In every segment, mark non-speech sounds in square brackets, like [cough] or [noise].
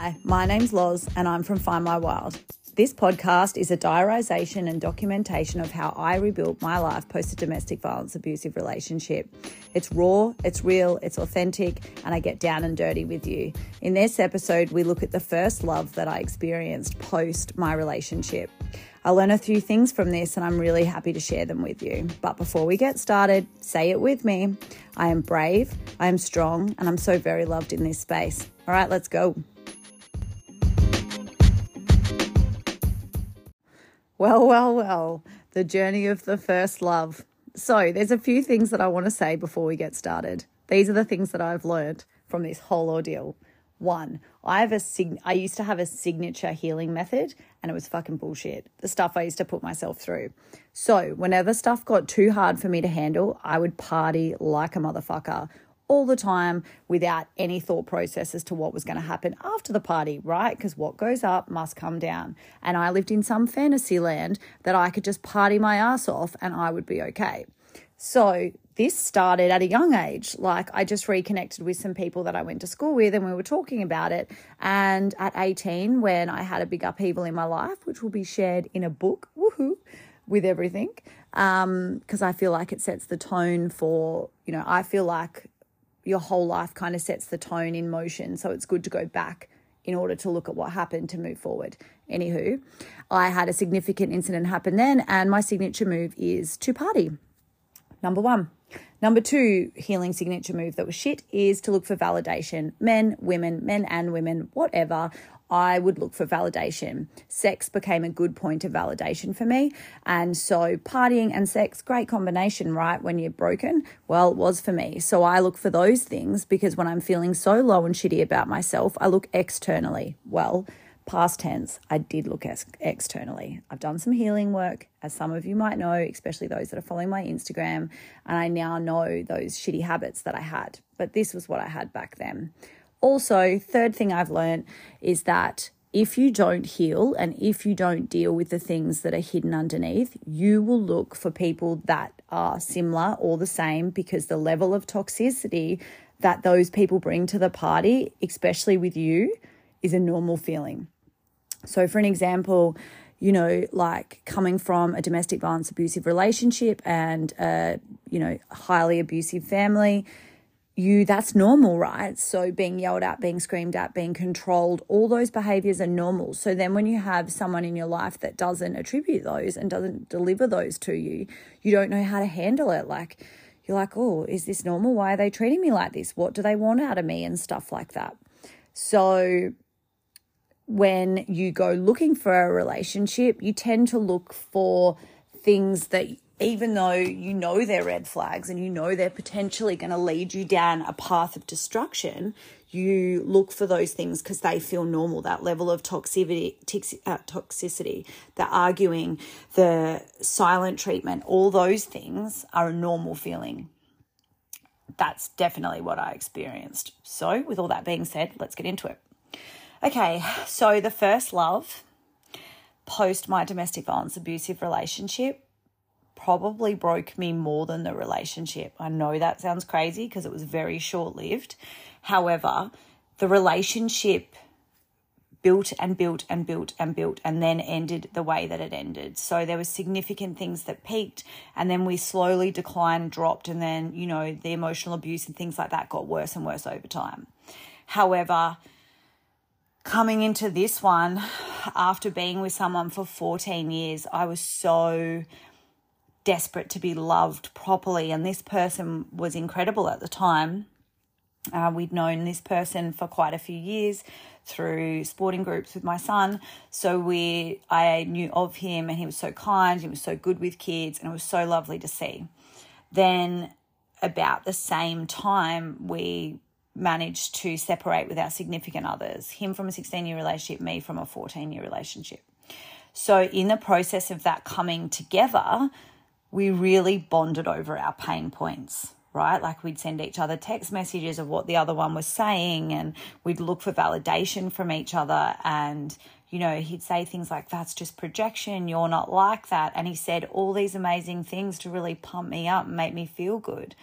Hi, my name's Loz, and I'm from Find My Wild. This podcast is a diarisation and documentation of how I rebuilt my life post a domestic violence abusive relationship. It's raw, it's real, it's authentic, and I get down and dirty with you. In this episode, we look at the first love that I experienced post my relationship. I learn a few things from this and I'm really happy to share them with you. But before we get started, say it with me. I am brave, I am strong, and I'm so very loved in this space. All right, let's go. Well, well, well, the journey of the first love. So, there's a few things that I want to say before we get started. These are the things that I've learned from this whole ordeal. One, I have a sig- I used to have a signature healing method and it was fucking bullshit. The stuff I used to put myself through. So, whenever stuff got too hard for me to handle, I would party like a motherfucker all the time without any thought process as to what was going to happen after the party, right? Because what goes up must come down. And I lived in some fantasy land that I could just party my ass off and I would be okay. So this started at a young age. Like I just reconnected with some people that I went to school with and we were talking about it. And at 18, when I had a big upheaval in my life, which will be shared in a book, woohoo, with everything, because um, I feel like it sets the tone for, you know, I feel like your whole life kind of sets the tone in motion. So it's good to go back in order to look at what happened to move forward. Anywho, I had a significant incident happen then, and my signature move is to party. Number one. Number two healing signature move that was shit is to look for validation. Men, women, men and women, whatever. I would look for validation. Sex became a good point of validation for me. And so partying and sex, great combination, right? When you're broken. Well, it was for me. So I look for those things because when I'm feeling so low and shitty about myself, I look externally. Well, past tense, I did look ex- externally. I've done some healing work, as some of you might know, especially those that are following my Instagram, and I now know those shitty habits that I had. But this was what I had back then. Also, third thing I've learned is that if you don't heal and if you don't deal with the things that are hidden underneath, you will look for people that are similar or the same because the level of toxicity that those people bring to the party, especially with you, is a normal feeling. So, for an example, you know, like coming from a domestic violence abusive relationship and a, you know, highly abusive family, you that's normal right? So being yelled at being screamed at being controlled all those behaviors are normal. So then when you have someone in your life that doesn't attribute those and doesn't deliver those to you you don't know how to handle it. Like you're like oh is this normal? Why are they treating me like this? What do they want out of me? and stuff like that. So when you go looking for a relationship you tend to look for things that even though you know they're red flags and you know they're potentially going to lead you down a path of destruction, you look for those things because they feel normal. That level of toxicity, uh, toxicity, the arguing, the silent treatment, all those things are a normal feeling. That's definitely what I experienced. So, with all that being said, let's get into it. Okay, so the first love post my domestic violence abusive relationship probably broke me more than the relationship. I know that sounds crazy because it was very short lived. However, the relationship built and built and built and built and then ended the way that it ended. So there were significant things that peaked and then we slowly declined, dropped, and then, you know, the emotional abuse and things like that got worse and worse over time. However, coming into this one after being with someone for 14 years, I was so desperate to be loved properly. And this person was incredible at the time. Uh, we'd known this person for quite a few years through sporting groups with my son. So we I knew of him and he was so kind, he was so good with kids, and it was so lovely to see. Then about the same time we managed to separate with our significant others, him from a 16 year relationship, me from a 14 year relationship. So in the process of that coming together, we really bonded over our pain points, right? Like we'd send each other text messages of what the other one was saying and we'd look for validation from each other. And, you know, he'd say things like, that's just projection, you're not like that. And he said all these amazing things to really pump me up and make me feel good.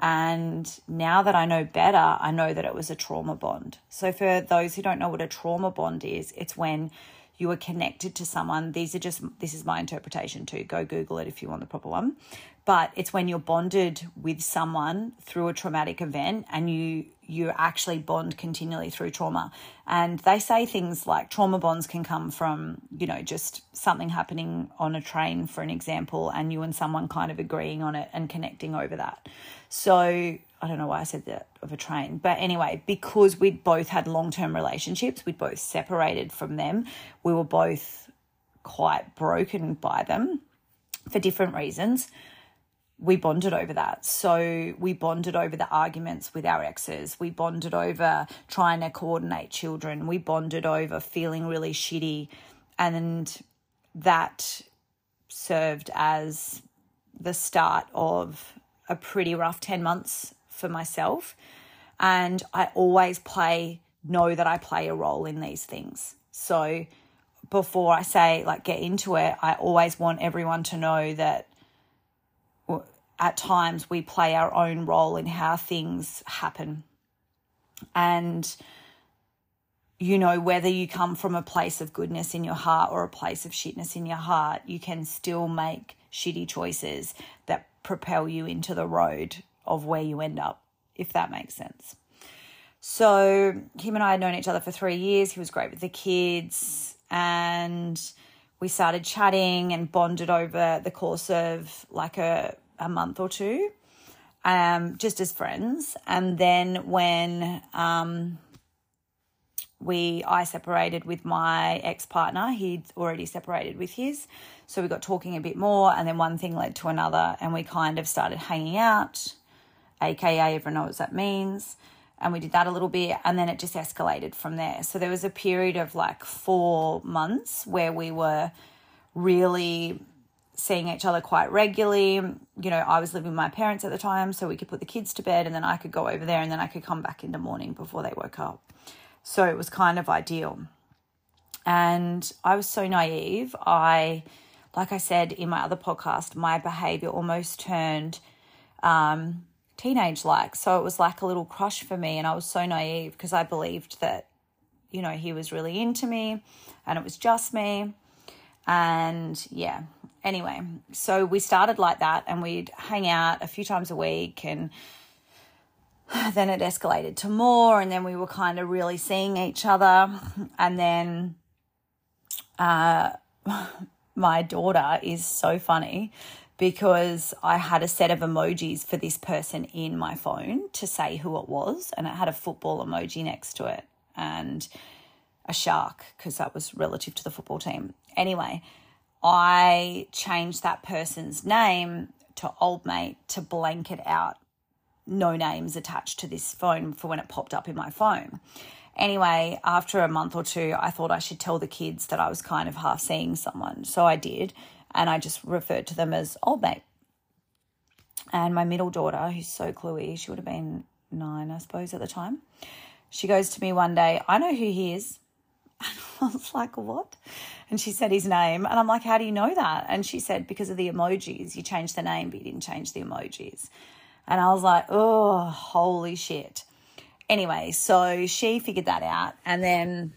And now that I know better, I know that it was a trauma bond. So, for those who don't know what a trauma bond is, it's when you are connected to someone. These are just, this is my interpretation too. Go Google it if you want the proper one. But it's when you're bonded with someone through a traumatic event and you, you actually bond continually through trauma. And they say things like trauma bonds can come from, you know, just something happening on a train, for an example, and you and someone kind of agreeing on it and connecting over that. So I don't know why I said that of a train. But anyway, because we'd both had long term relationships, we'd both separated from them, we were both quite broken by them for different reasons. We bonded over that. So we bonded over the arguments with our exes. We bonded over trying to coordinate children. We bonded over feeling really shitty. And that served as the start of a pretty rough 10 months for myself. And I always play, know that I play a role in these things. So before I say, like, get into it, I always want everyone to know that at times we play our own role in how things happen. And, you know, whether you come from a place of goodness in your heart or a place of shitness in your heart, you can still make shitty choices that propel you into the road of where you end up, if that makes sense. So, him and I had known each other for three years. He was great with the kids, and we started chatting and bonded over the course of like a, a month or two, um, just as friends. And then when um, we I separated with my ex partner, he'd already separated with his. So we got talking a bit more, and then one thing led to another, and we kind of started hanging out aka everyone knows what that means. And we did that a little bit, and then it just escalated from there. So there was a period of like four months where we were really seeing each other quite regularly. You know, I was living with my parents at the time, so we could put the kids to bed, and then I could go over there, and then I could come back in the morning before they woke up. So it was kind of ideal. And I was so naive. I, like I said in my other podcast, my behavior almost turned um, teenage like. So it was like a little crush for me. And I was so naive because I believed that, you know, he was really into me and it was just me. And yeah, anyway, so we started like that and we'd hang out a few times a week and [sighs] then it escalated to more and then we were kind of really seeing each other and then uh [laughs] my daughter is so funny because I had a set of emojis for this person in my phone to say who it was, and it had a football emoji next to it and a shark because that was relative to the football team. Anyway, I changed that person's name to old mate to blanket out no names attached to this phone for when it popped up in my phone. Anyway, after a month or two, I thought I should tell the kids that I was kind of half seeing someone. So I did and I just referred to them as old mate. And my middle daughter, who's so cluey, she would have been nine, I suppose, at the time. She goes to me one day, I know who he is. [laughs] And I was like, what? And she said his name. And I'm like, how do you know that? And she said, because of the emojis. You changed the name, but you didn't change the emojis. And I was like, oh, holy shit. Anyway, so she figured that out. And then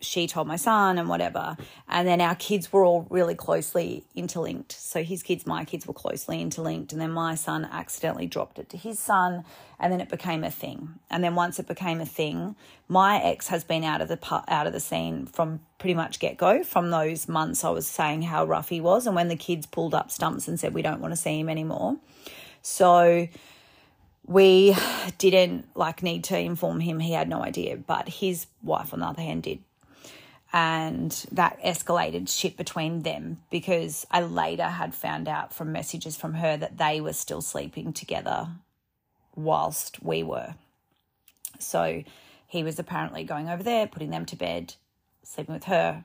she told my son and whatever. And then our kids were all really closely interlinked. So his kids, my kids were closely interlinked. And then my son accidentally dropped it to his son. And then it became a thing. And then once it became a thing, my ex has been out of the out of the scene from pretty much get go. From those months, I was saying how rough he was, and when the kids pulled up stumps and said we don't want to see him anymore. So we didn't like need to inform him he had no idea but his wife on the other hand did and that escalated shit between them because I later had found out from messages from her that they were still sleeping together whilst we were. So he was apparently going over there, putting them to bed, sleeping with her,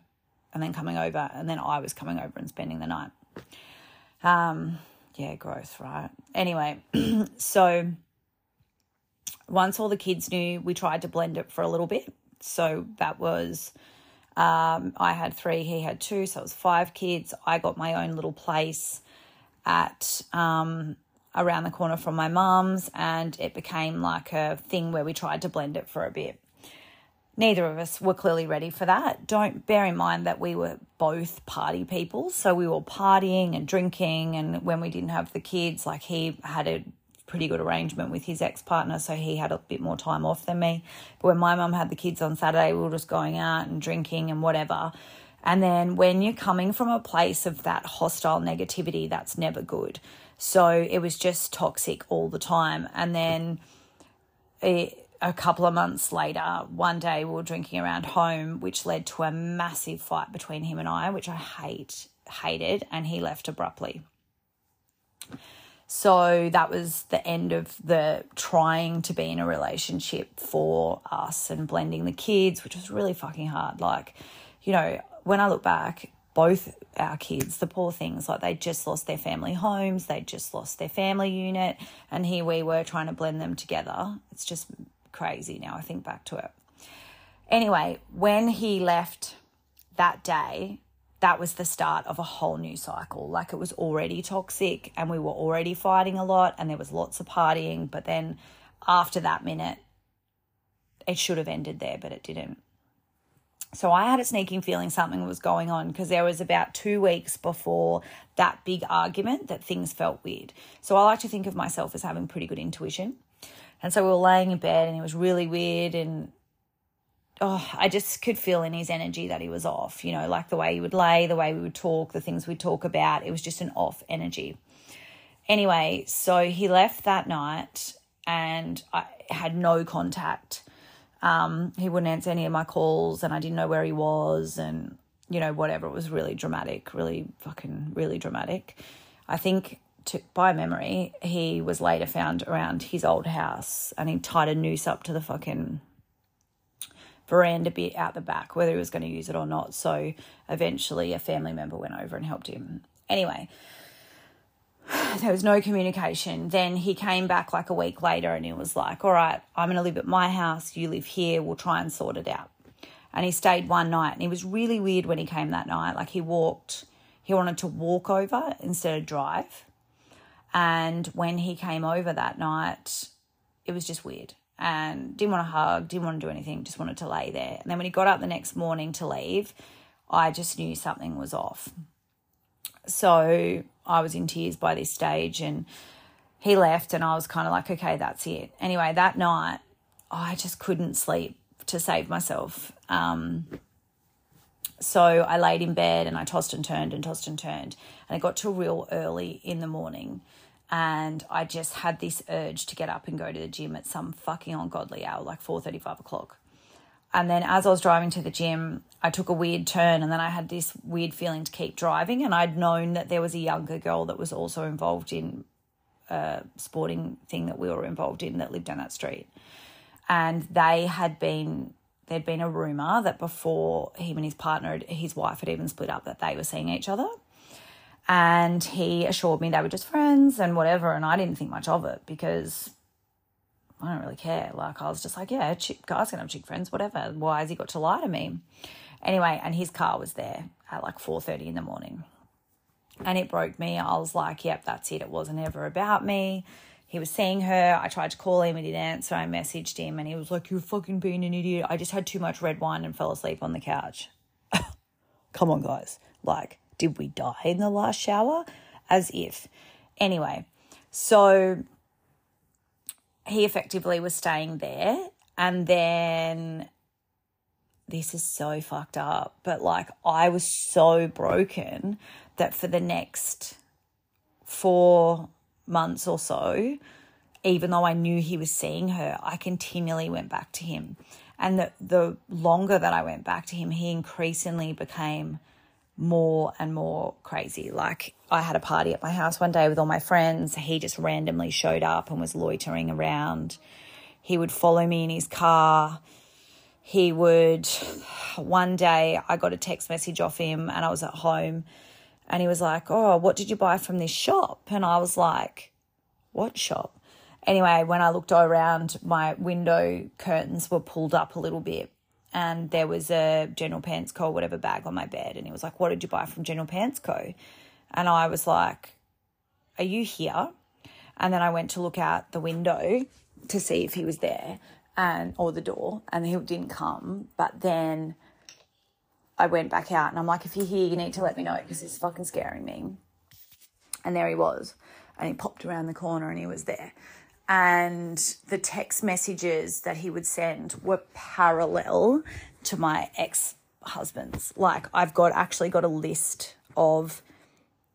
and then coming over, and then I was coming over and spending the night. Um, yeah, gross, right? Anyway, [clears throat] so once all the kids knew, we tried to blend it for a little bit. So that was um, I had three, he had two, so it was five kids. I got my own little place at um, around the corner from my mum's, and it became like a thing where we tried to blend it for a bit. Neither of us were clearly ready for that. Don't bear in mind that we were both party people. So we were partying and drinking. And when we didn't have the kids, like he had a pretty good arrangement with his ex partner, so he had a bit more time off than me. But when my mum had the kids on Saturday, we were just going out and drinking and whatever. And then when you're coming from a place of that hostile negativity, that's never good. So it was just toxic all the time. And then it, a couple of months later, one day we were drinking around home, which led to a massive fight between him and I, which I hate, hated, and he left abruptly. So that was the end of the trying to be in a relationship for us and blending the kids, which was really fucking hard. Like, you know, when I look back, both our kids, the poor things, like they just lost their family homes, they just lost their family unit, and here we were trying to blend them together. It's just crazy now I think back to it. Anyway, when he left that day, that was the start of a whole new cycle. Like it was already toxic and we were already fighting a lot and there was lots of partying. But then after that minute, it should have ended there, but it didn't. So I had a sneaking feeling something was going on because there was about two weeks before that big argument that things felt weird. So I like to think of myself as having pretty good intuition. And so we were laying in bed and it was really weird and oh, I just could feel in his energy that he was off, you know, like the way he would lay, the way we would talk, the things we'd talk about. It was just an off energy. Anyway, so he left that night and I had no contact. Um, he wouldn't answer any of my calls and I didn't know where he was and, you know, whatever. It was really dramatic, really fucking, really dramatic. I think to, by memory, he was later found around his old house and he tied a noose up to the fucking veranda bit out the back, whether he was going to use it or not. So eventually a family member went over and helped him. Anyway, [sighs] there was no communication. Then he came back like a week later and he was like, All right, I'm going to live at my house. You live here. We'll try and sort it out. And he stayed one night and he was really weird when he came that night. Like he walked, he wanted to walk over instead of drive. And when he came over that night, it was just weird and didn't want to hug, didn't want to do anything, just wanted to lay there. And then when he got up the next morning to leave, I just knew something was off. So I was in tears by this stage and he left and I was kind of like, okay, that's it. Anyway, that night I just couldn't sleep to save myself. Um, so I laid in bed and I tossed and turned and tossed and turned. And it got to real early in the morning and I just had this urge to get up and go to the gym at some fucking ungodly hour, like four thirty, five o'clock. And then as I was driving to the gym, I took a weird turn and then I had this weird feeling to keep driving. And I'd known that there was a younger girl that was also involved in a sporting thing that we were involved in that lived down that street. And they had been, there'd been a rumor that before him and his partner, his wife had even split up, that they were seeing each other. And he assured me they were just friends and whatever. And I didn't think much of it because I don't really care. Like I was just like, yeah, chick, guys can have chick friends, whatever. Why has he got to lie to me? Anyway, and his car was there at like four thirty in the morning, and it broke me. I was like, yep, that's it. It wasn't ever about me. He was seeing her. I tried to call him, and he didn't answer. I messaged him, and he was like, "You're fucking being an idiot." I just had too much red wine and fell asleep on the couch. [laughs] Come on, guys. Like, did we die in the last shower? As if. Anyway, so he effectively was staying there. And then this is so fucked up, but like I was so broken that for the next four months or so, even though I knew he was seeing her, I continually went back to him. And the, the longer that I went back to him, he increasingly became more and more crazy. Like I had a party at my house one day with all my friends. He just randomly showed up and was loitering around. He would follow me in his car. He would, one day I got a text message off him and I was at home and he was like, Oh, what did you buy from this shop? And I was like, What shop? Anyway, when I looked around, my window curtains were pulled up a little bit and there was a General Pants Co. whatever bag on my bed, and he was like, "What did you buy from General Pants Co?" And I was like, "Are you here?" And then I went to look out the window to see if he was there and or the door and he didn't come. But then I went back out and I'm like, if you're here, you need to let me know because it's fucking scaring me. And there he was. And he popped around the corner and he was there. And the text messages that he would send were parallel to my ex husband's. Like, I've got actually got a list of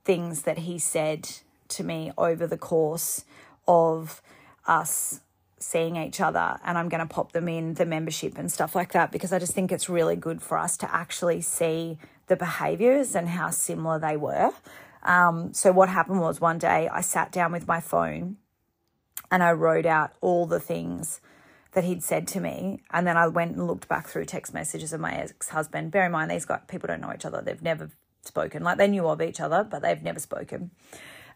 things that he said to me over the course of us seeing each other and I'm going to pop them in the membership and stuff like that because I just think it's really good for us to actually see the behaviors and how similar they were. Um, so what happened was one day I sat down with my phone and I wrote out all the things that he'd said to me and then I went and looked back through text messages of my ex-husband. Bear in mind these guys people don't know each other. They've never spoken. Like they knew of each other, but they've never spoken.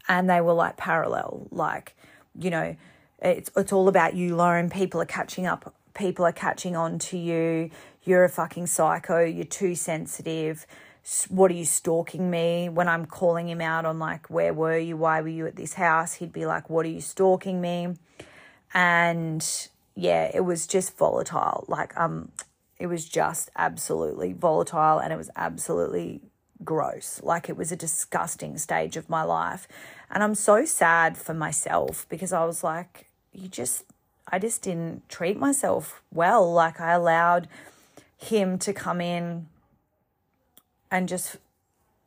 And they were like parallel, like, you know, it's it's all about you, Lauren. People are catching up. People are catching on to you. You're a fucking psycho. You're too sensitive. What are you stalking me? When I'm calling him out on like, where were you? Why were you at this house? He'd be like, what are you stalking me? And yeah, it was just volatile. Like, um, it was just absolutely volatile and it was absolutely gross. Like it was a disgusting stage of my life. And I'm so sad for myself because I was like, you just, I just didn't treat myself well. Like I allowed him to come in and just,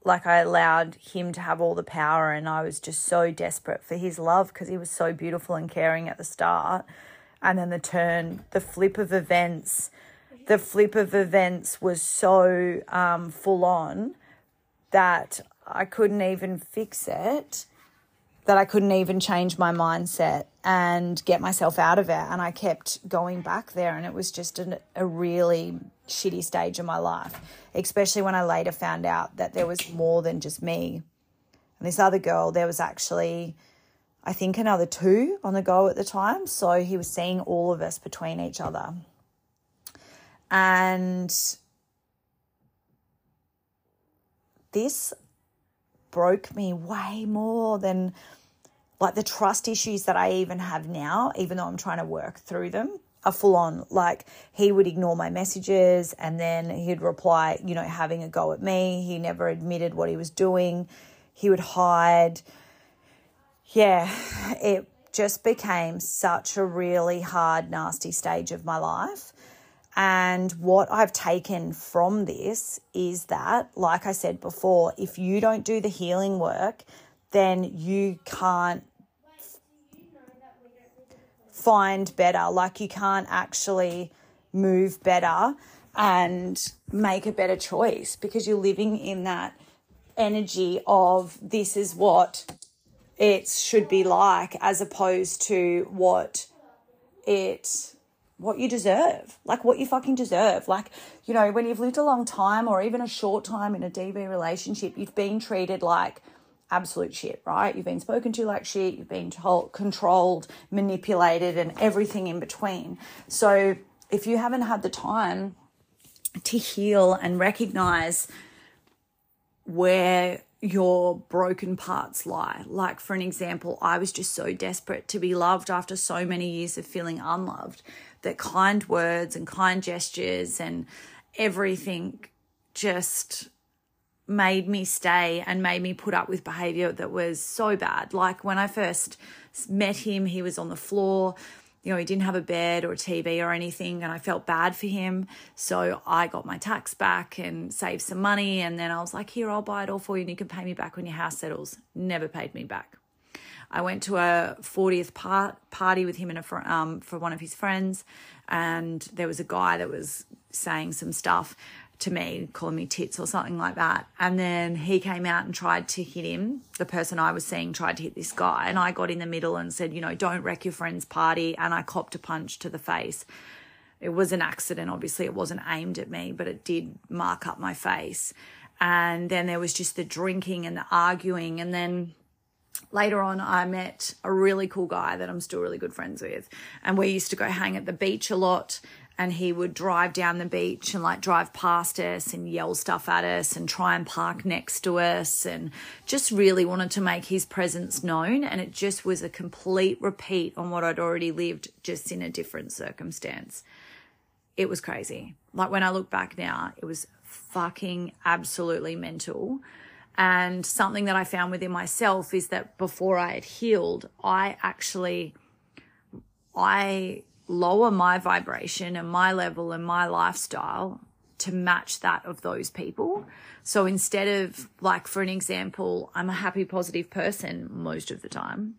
like I allowed him to have all the power. And I was just so desperate for his love because he was so beautiful and caring at the start. And then the turn, the flip of events, the flip of events was so um, full on that I couldn't even fix it that I couldn't even change my mindset and get myself out of it. And I kept going back there, and it was just a, a really shitty stage of my life, especially when I later found out that there was more than just me. And this other girl, there was actually, I think, another two on the go at the time. So he was seeing all of us between each other. And this broke me way more than like the trust issues that I even have now, even though I'm trying to work through them, are full on. Like he would ignore my messages and then he'd reply, you know, having a go at me. He never admitted what he was doing. He would hide. Yeah, [sighs] it just became such a really hard, nasty stage of my life. And what I've taken from this is that, like I said before, if you don't do the healing work, then you can't find better. Like you can't actually move better and make a better choice because you're living in that energy of this is what it should be like as opposed to what it what you deserve, like what you fucking deserve. Like, you know, when you've lived a long time or even a short time in a DV relationship, you've been treated like absolute shit, right? You've been spoken to like shit, you've been told, controlled, manipulated, and everything in between. So, if you haven't had the time to heal and recognize where your broken parts lie. Like, for an example, I was just so desperate to be loved after so many years of feeling unloved that kind words and kind gestures and everything just made me stay and made me put up with behavior that was so bad. Like when I first met him, he was on the floor. You know, he didn't have a bed or a TV or anything, and I felt bad for him. So I got my tax back and saved some money. And then I was like, Here, I'll buy it all for you, and you can pay me back when your house settles. Never paid me back. I went to a 40th part, party with him and a, um, for one of his friends, and there was a guy that was saying some stuff to me, calling me tits or something like that. And then he came out and tried to hit him. The person I was seeing tried to hit this guy, and I got in the middle and said, you know, don't wreck your friend's party. And I copped a punch to the face. It was an accident, obviously, it wasn't aimed at me, but it did mark up my face. And then there was just the drinking and the arguing, and then later on, I met a really cool guy that I'm still really good friends with. And we used to go hang at the beach a lot. and he would drive down the beach and like drive past us and yell stuff at us and try and park next to us and just really wanted to make his presence known and it just was a complete repeat on what I'd already lived just in a different circumstance. It was crazy. Like when I look back now, it was fucking absolutely mental. And something that I found within myself is that before I had healed, I actually I lower my vibration and my level and my lifestyle to match that of those people. So instead of, like, for an example, I'm a happy, positive person most of the time.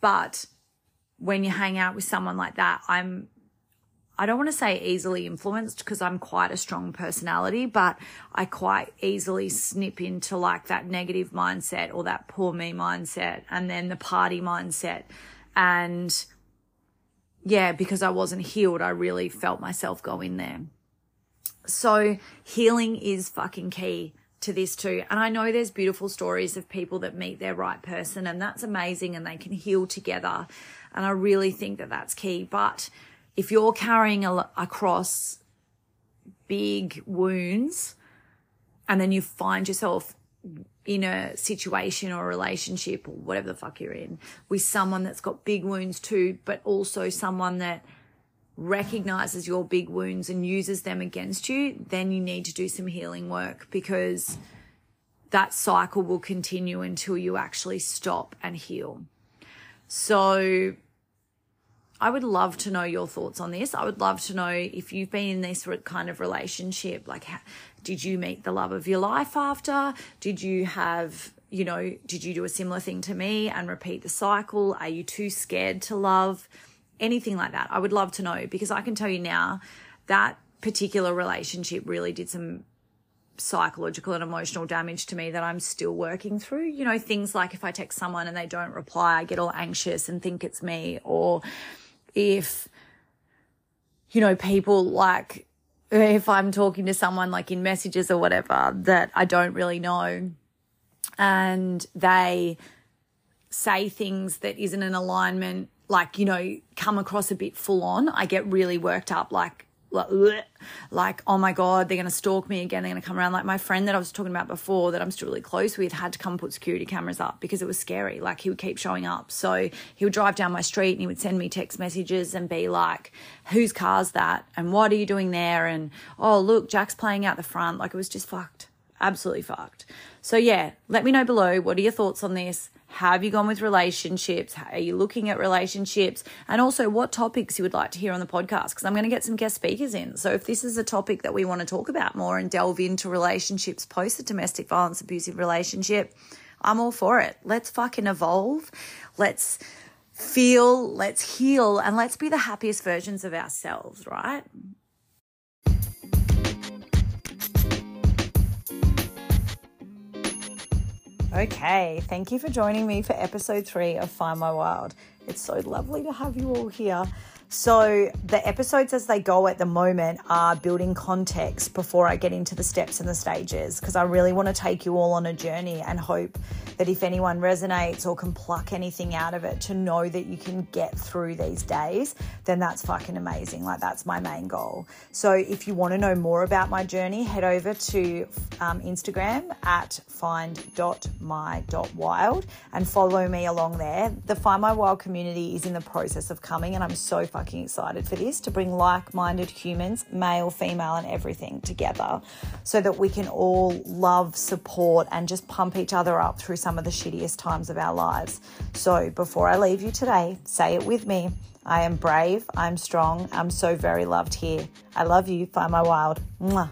But when you hang out with someone like that, I'm, I don't want to say easily influenced because I'm quite a strong personality, but I quite easily snip into like that negative mindset or that poor me mindset and then the party mindset. And yeah, because I wasn't healed, I really felt myself go in there. So healing is fucking key to this too. And I know there's beautiful stories of people that meet their right person and that's amazing and they can heal together. And I really think that that's key. But if you're carrying a, across big wounds and then you find yourself in a situation or a relationship or whatever the fuck you're in with someone that's got big wounds too, but also someone that recognizes your big wounds and uses them against you, then you need to do some healing work because that cycle will continue until you actually stop and heal. So, I would love to know your thoughts on this. I would love to know if you've been in this kind of relationship. Like, did you meet the love of your life after? Did you have, you know, did you do a similar thing to me and repeat the cycle? Are you too scared to love? Anything like that. I would love to know because I can tell you now that particular relationship really did some psychological and emotional damage to me that I'm still working through. You know, things like if I text someone and they don't reply, I get all anxious and think it's me, or if, you know, people like, if I'm talking to someone like in messages or whatever that I don't really know and they say things that isn't in alignment, like, you know, come across a bit full on, I get really worked up. Like, like, oh my God, they're going to stalk me again. They're going to come around. Like my friend that I was talking about before that I'm still really close with had to come put security cameras up because it was scary. Like he would keep showing up. So he would drive down my street and he would send me text messages and be like, whose car's that? And what are you doing there? And oh, look, Jack's playing out the front. Like it was just fucked. Absolutely fucked. So yeah, let me know below. What are your thoughts on this? How have you gone with relationships? How are you looking at relationships? And also, what topics you would like to hear on the podcast? Because I'm going to get some guest speakers in. So, if this is a topic that we want to talk about more and delve into relationships post a domestic violence abusive relationship, I'm all for it. Let's fucking evolve. Let's feel, let's heal, and let's be the happiest versions of ourselves, right? Okay, thank you for joining me for episode three of Find My Wild. It's so lovely to have you all here. So, the episodes as they go at the moment are building context before I get into the steps and the stages because I really want to take you all on a journey and hope that if anyone resonates or can pluck anything out of it to know that you can get through these days, then that's fucking amazing. Like, that's my main goal. So, if you want to know more about my journey, head over to um, Instagram at find.my.wild and follow me along there. The Find My Wild community is in the process of coming, and I'm so fucking excited for this to bring like minded humans, male, female, and everything together so that we can all love, support, and just pump each other up through some of the shittiest times of our lives. So before I leave you today, say it with me. I am brave, I'm strong, I'm so very loved here. I love you, find my wild. Mwah.